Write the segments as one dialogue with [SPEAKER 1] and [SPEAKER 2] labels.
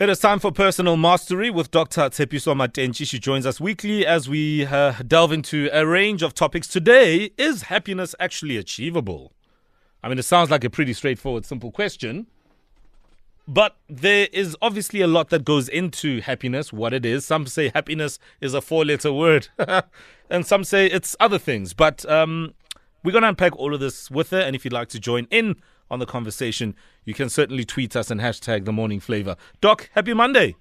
[SPEAKER 1] It is time for personal mastery with Dr. Tshepiso Matentjie. She joins us weekly as we uh, delve into a range of topics. Today, is happiness actually achievable? I mean, it sounds like a pretty straightforward, simple question. But there is obviously a lot that goes into happiness, what it is. Some say happiness is a four letter word, and some say it's other things. But um, we're going to unpack all of this with her. And if you'd like to join in on the conversation, you can certainly tweet us and hashtag the morning Flava. Doc, happy Monday.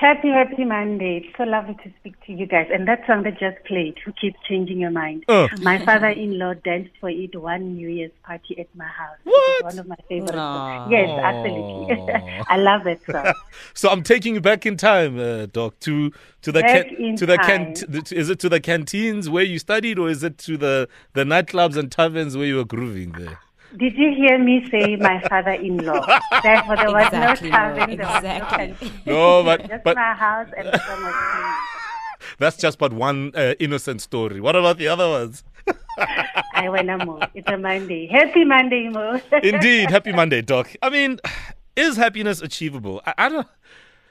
[SPEAKER 2] Happy, happy Monday. It's so lovely to speak to you guys. And that song that just played, Who Keeps Changing Your Mind?
[SPEAKER 1] Oh.
[SPEAKER 2] My father in law danced for it one New Year's party at my house.
[SPEAKER 1] What?
[SPEAKER 2] One of my favorite
[SPEAKER 3] Aw.
[SPEAKER 2] songs. Yes, absolutely. I love that song.
[SPEAKER 1] So I'm taking you back in time, uh, Doc, to to the
[SPEAKER 2] Back in
[SPEAKER 1] to the
[SPEAKER 2] time.
[SPEAKER 1] can- is it to the canteens where you studied, or is it to the the nightclubs and taverns where you were grooving there?
[SPEAKER 2] Did you hear me say my father in law? Therefore, there was
[SPEAKER 3] Exactly,
[SPEAKER 2] no there was no
[SPEAKER 3] exactly.
[SPEAKER 1] No, but
[SPEAKER 2] Just
[SPEAKER 1] but
[SPEAKER 2] my house and was playing.
[SPEAKER 1] that's just but one uh, innocent story. What about the other ones?
[SPEAKER 2] I went Mo. It's a Monday. Happy Monday, Mo.
[SPEAKER 1] Indeed, happy Monday, Doc. I mean, is happiness achievable? I, I don't.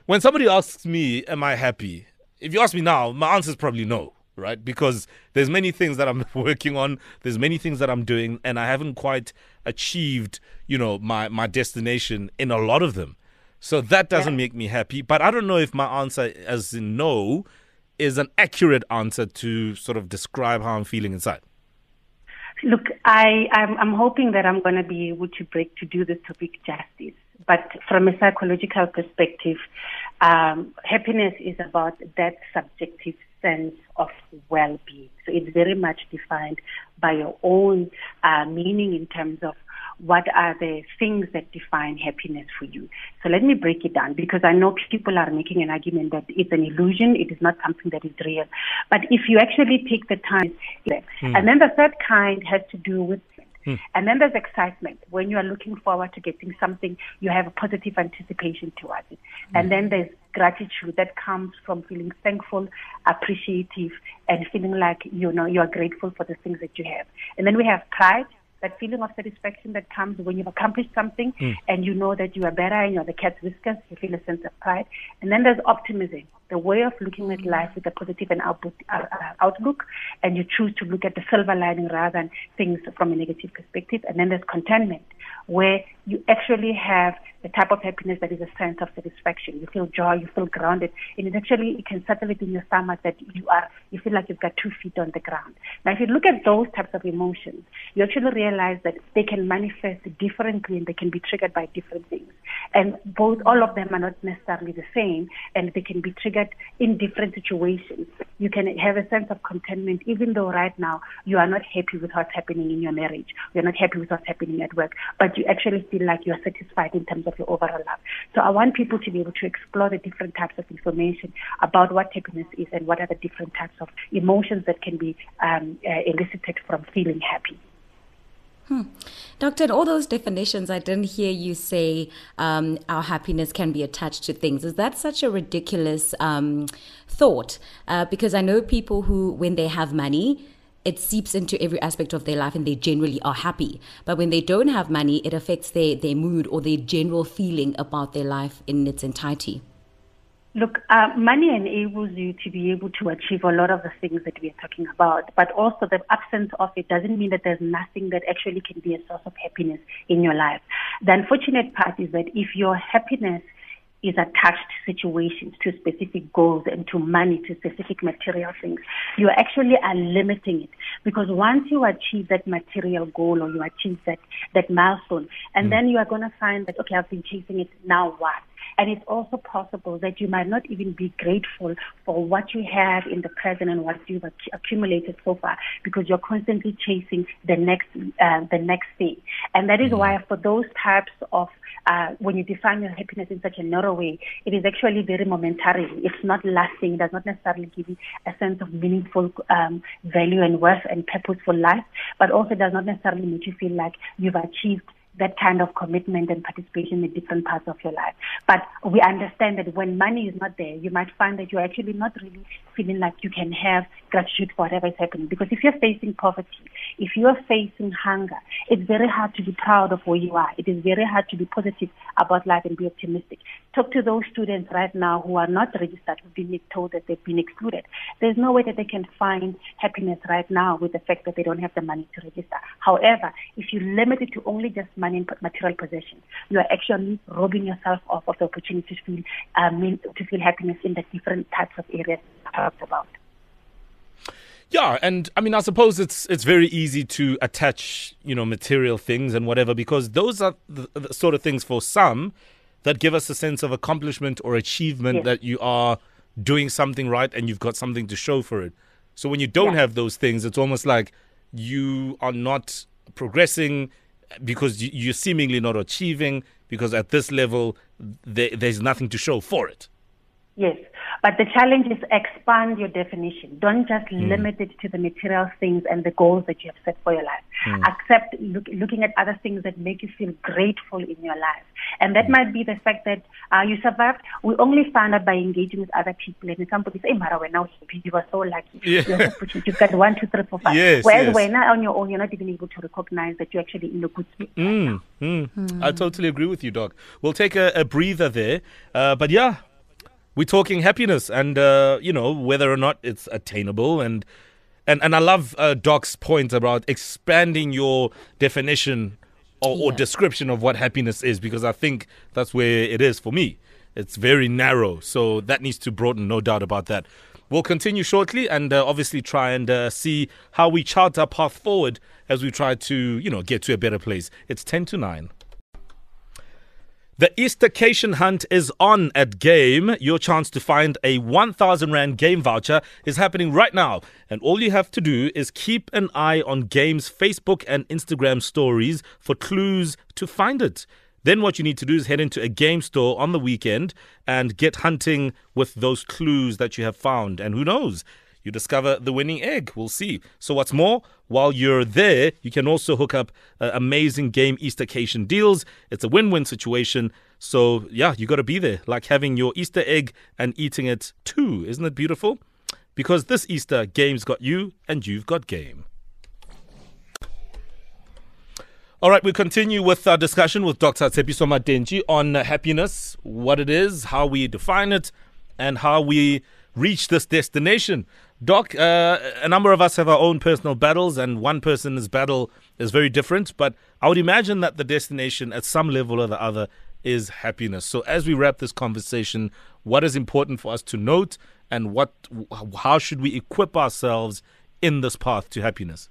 [SPEAKER 1] When somebody asks me, "Am I happy?" If you ask me now, my answer is probably no, right? Because there's many things that I'm working on. There's many things that I'm doing, and I haven't quite achieved, you know, my my destination in a lot of them. So that doesn't make me happy. But I don't know if my answer, as in no, is an accurate answer to sort of describe how I'm feeling inside.
[SPEAKER 2] Look, I, I'm, I'm hoping that I'm going to be able to break to do this topic justice. But from a psychological perspective, um, happiness is about that subjective sense of well-being. So it's very much defined by your own uh, meaning in terms of what are the things that define happiness for you. So let me break it down because I know people are making an argument that it's an illusion, it is not something that is real. But if you actually take the time, and then the third kind has to do with Hmm. and then there's excitement. When you are looking forward to getting something, you have a positive anticipation towards it. Hmm. And then there's gratitude that comes from feeling thankful, appreciative, and feeling like you know you are grateful for the things that you have. And then we have pride, that feeling of satisfaction that comes when you've accomplished something hmm. and you know that you are better and you're the cat's whiskers, you feel a sense of pride. And then there's optimism, the way of looking at life with a positive and uh, uh, outlook, and you choose to look at the silver lining rather than things from a negative perspective. And then there's contentment, where you actually have the type of happiness that is a sense of satisfaction. You feel joy, you feel grounded, and it actually it can settle it in your stomach that you are you feel like you've got two feet on the ground. Now, if you look at those types of emotions, you actually realize that they can manifest differently and they can be triggered by different things. And both all of them are not necessarily the same, and they can be triggered in different situations. You can have a sense of contentment, even though right now you are not happy with what's happening in your marriage, you're not happy with what's happening at work, but you actually feel like you're satisfied in terms of your overall life. So I want people to be able to explore the different types of information about what happiness is and what are the different types of emotions that can be um, uh, elicited from feeling happy.
[SPEAKER 3] Doctor, in all those definitions, I didn't hear you say um, our happiness can be attached to things. Is that such a ridiculous um, thought? Uh, because I know people who, when they have money, it seeps into every aspect of their life and they generally are happy. But when they don't have money, it affects their, their mood or their general feeling about their life in its entirety.
[SPEAKER 2] Look, uh, money enables you to be able to achieve a lot of the things that we are talking about, but also the absence of it doesn't mean that there's nothing that actually can be a source of happiness in your life. The unfortunate part is that if your happiness is attached to situations, to specific goals, and to money, to specific material things, you actually are limiting it. Because once you achieve that material goal or you achieve that, that milestone, and then you are going to find that, okay, I've been chasing it, now what? And it's also possible that you might not even be grateful for what you have in the present and what you've acc- accumulated so far because you're constantly chasing the next, uh, the next thing. And that is why for those types of uh, when you define your happiness in such a narrow way, it is actually very momentary. It's not lasting. It does not necessarily give you a sense of meaningful um, value and worth and purpose for life, but also does not necessarily make you feel like you've achieved that kind of commitment and participation in different parts of your life. But we understand that when money is not there, you might find that you're actually not really feeling like you can have gratitude for whatever is happening. Because if you're facing poverty, if you're facing hunger, it's very hard to be proud of where you are. It is very hard to be positive about life and be optimistic. Talk to those students right now who are not registered, who've been told that they've been excluded. There's no way that they can find happiness right now with the fact that they don't have the money to register. However, if you limit it to only just money and material possessions, you are actually robbing yourself of, of the opportunity to feel um, to feel happiness in the different types of areas talked about.
[SPEAKER 1] Yeah, and I mean, I suppose it's it's very easy to attach, you know, material things and whatever because those are the, the sort of things for some that give us a sense of accomplishment or achievement yes. that you are doing something right and you've got something to show for it. So when you don't yeah. have those things, it's almost like you are not progressing because you're seemingly not achieving because at this level there, there's nothing to show for it.
[SPEAKER 2] Yes. But the challenge is expand your definition. Don't just mm. limit it to the material things and the goals that you have set for your life. Mm. Accept look, looking at other things that make you feel grateful in your life. And that mm. might be the fact that uh, you survived. We only found out by engaging with other people. And somebody say, hey, Mara, we're now happy. You were so lucky. Yeah. You're so You've got one, two, three, four, five.
[SPEAKER 1] Yes,
[SPEAKER 2] Whereas
[SPEAKER 1] yes.
[SPEAKER 2] when on your own, you're not even able to recognize that you're actually in a good space.
[SPEAKER 1] Mm, right mm. I totally agree with you, Doc. We'll take a, a breather there. Uh, but yeah, we're talking happiness and uh, you know whether or not it's attainable and and and I love uh, Doc's point about expanding your definition or, yeah. or, description of what happiness is because I think that's where it is for me. It's very narrow, so that needs to broaden, no doubt about that. We'll continue shortly and uh, obviously try and uh, see how we chart our path forward as we try to, you know, get to a better place. It's 10 to 9. The Eastercation hunt is on at Game. Your chance to find a 1000 Rand game voucher is happening right now. And all you have to do is keep an eye on Game's Facebook and Instagram stories for clues to find it. Then what you need to do is head into a game store on the weekend and get hunting with those clues that you have found. And who knows? You discover the winning egg. We'll see. So, what's more, while you're there, you can also hook up uh, amazing game Eastercation deals. It's a win win situation. So, yeah, you got to be there, like having your Easter egg and eating it too. Isn't it beautiful? Because this Easter, game's got you and you've got game. All right, we continue with our discussion with Dr. Tshepiso Matentjie on happiness, what it is, how we define it, and how we reach this destination. Doc, uh, a number of us have our own personal battles, and one person's battle is very different. But I would imagine that the destination, at some level or the other, is happiness. So, as we wrap this conversation, what is important for us to note, and what, how should we equip ourselves in this path to happiness?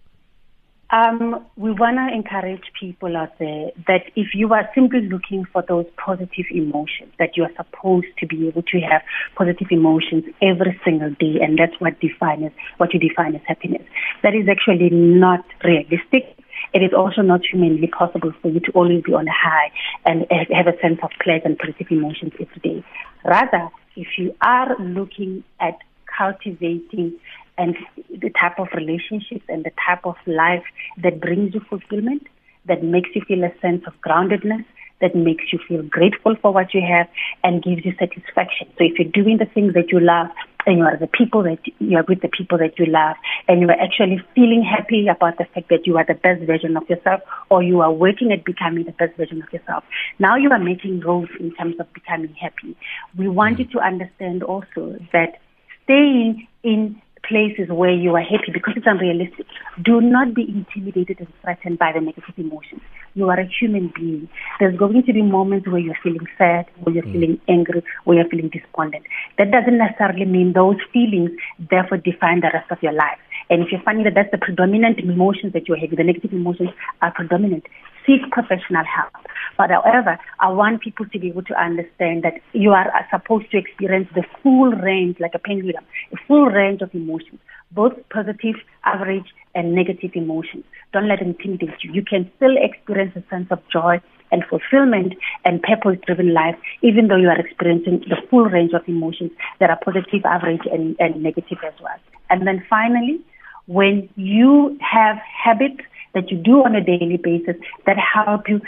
[SPEAKER 2] Um, we want to encourage people out there that if you are simply looking for those positive emotions, that you are supposed to be able to have positive emotions every single day, and that's what defines what you define as happiness. That is actually not realistic. It is also not humanly possible for you to always be on a high and have a sense of pleasure and positive emotions every day. Rather, if you are looking at cultivating and the type of relationships and the type of life that brings you fulfillment, that makes you feel a sense of groundedness, that makes you feel grateful for what you have and gives you satisfaction. So if you're doing the things that you love and you are the people that you are with the people that you love and you are actually feeling happy about the fact that you are the best version of yourself or you are working at becoming the best version of yourself. Now you are making growth in terms of becoming happy. We want mm. you to understand also that staying in places where you are happy because it's unrealistic. Do not be intimidated and threatened by the negative emotions. You are a human being. There's going to be moments where you're feeling sad, where you're mm. feeling angry, where you're feeling despondent. That doesn't necessarily mean those feelings therefore define the rest of your life. And if you're finding that that's the predominant emotions that you're having, the negative emotions are predominant, seek professional help. But however, I want people to be able to understand that you are uh, supposed to experience the full range, like a pendulum, a full range of emotions, both positive, average, and negative emotions. Don't let them intimidate you. You can still experience a sense of joy and fulfillment and purpose driven life, even though you are experiencing the full range of emotions that are positive, average, and, and negative as well. And then finally, when you have habits that you do on a daily basis that help you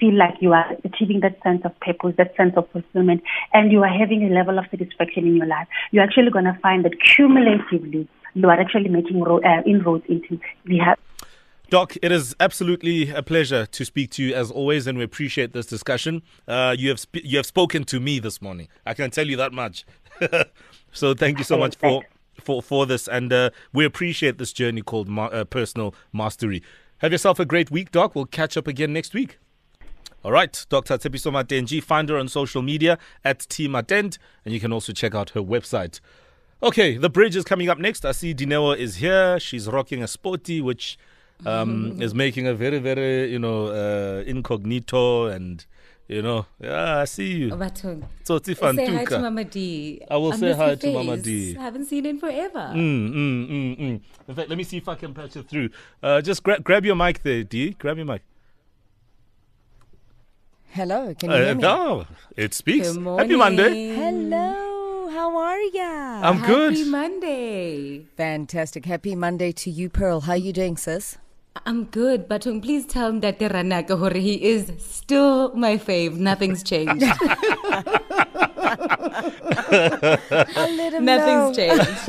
[SPEAKER 2] feel like you are achieving that sense of purpose, that sense of fulfillment, and you are having a level of satisfaction in your life, you're actually going to find that cumulatively you are actually making ro- uh, inroads into the
[SPEAKER 1] Doc, it is absolutely a pleasure to speak to you as always, and we appreciate this discussion. Uh, you have sp- you have spoken to me this morning. I can tell you that much. so thank you so much for for for this, and uh, we appreciate this journey called ma- uh, personal mastery. Have yourself a great week, Doc. We'll catch up again next week. All right, Dr. Tshepiso Matentjie, find her on social media at Team Attend, and you can also check out her website. Okay, the bridge is coming up next. I see Dineo is here. She's rocking a sporty, which um, is making a very, very, you know, uh, incognito and, you know, yeah, I see you.
[SPEAKER 3] Batung.
[SPEAKER 1] So
[SPEAKER 3] Say hi to Mama D.
[SPEAKER 1] I will
[SPEAKER 3] I
[SPEAKER 1] say hi to Mama
[SPEAKER 3] face.
[SPEAKER 1] D.
[SPEAKER 3] I haven't seen it in forever.
[SPEAKER 1] Mm, mm, mm, mm. In fact, let me see if I can patch it through. Uh, just gra- grab your mic there, D. Grab your mic.
[SPEAKER 4] Hello, can you
[SPEAKER 1] Uh,
[SPEAKER 4] hear me?
[SPEAKER 1] no, it speaks.
[SPEAKER 3] Good morning.
[SPEAKER 1] Happy Monday.
[SPEAKER 4] Hello, how are ya?
[SPEAKER 1] I'm good.
[SPEAKER 3] Happy Monday.
[SPEAKER 4] Fantastic. Happy Monday to you, Pearl. How you doing, sis?
[SPEAKER 3] I'm good, Batung. Um, please tell him that Ranaka Hore, he is still my fave. Nothing's changed.
[SPEAKER 4] I'll let him
[SPEAKER 3] Nothing's changed.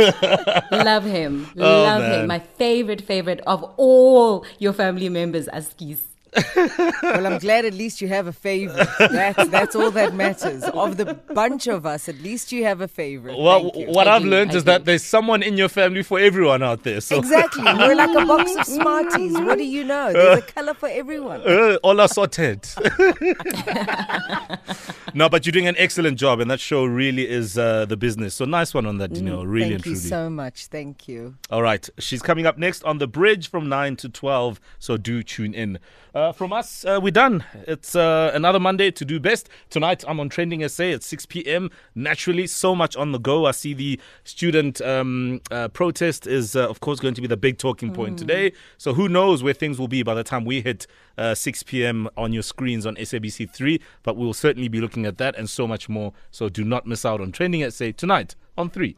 [SPEAKER 3] Love him. Oh, Love
[SPEAKER 1] man.
[SPEAKER 3] him. My favorite, favorite of all your family members, Askis.
[SPEAKER 4] Well, I'm glad at least you have a favorite. That's that's all that matters. Of the bunch of us, at least you have a favorite.
[SPEAKER 1] Well, what
[SPEAKER 3] I
[SPEAKER 1] I've
[SPEAKER 3] do,
[SPEAKER 1] learned
[SPEAKER 3] I
[SPEAKER 1] is that there's someone in your family for everyone out there. So
[SPEAKER 4] Exactly. We're like a box of Smarties. What do you know? There's a color for everyone.
[SPEAKER 1] uh, all are sorted. no, but you're doing an excellent job, and that show really is uh, the business. So nice one on that, Dineo. Really and
[SPEAKER 4] Thank you so much. Thank you.
[SPEAKER 1] All right, she's coming up next on the bridge from nine to twelve. So do tune in. Uh, from us, uh, we're done. It's uh, another Monday to do best. Tonight, I'm on Trending SA at 6 p.m. Naturally, so much on the go. I see the student um, uh, protest is, uh, of course, going to be the big talking point today. So who knows where things will be by the time we hit uh, 6 p.m. on your screens on SABC3. But we'll certainly be looking at that and so much more. So do not miss out on Trending SA tonight on 3.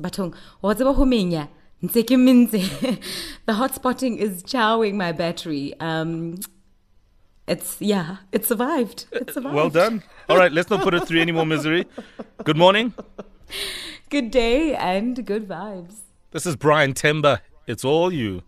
[SPEAKER 3] Batung, what's about Humenya? Mentse. The hot spotting is chowing my battery. Um, it's, yeah, it survived. It survived.
[SPEAKER 1] Well done. All right, let's not put it through any more misery. Good morning.
[SPEAKER 3] Good day and good vibes.
[SPEAKER 1] This is Brian Temba. It's all you.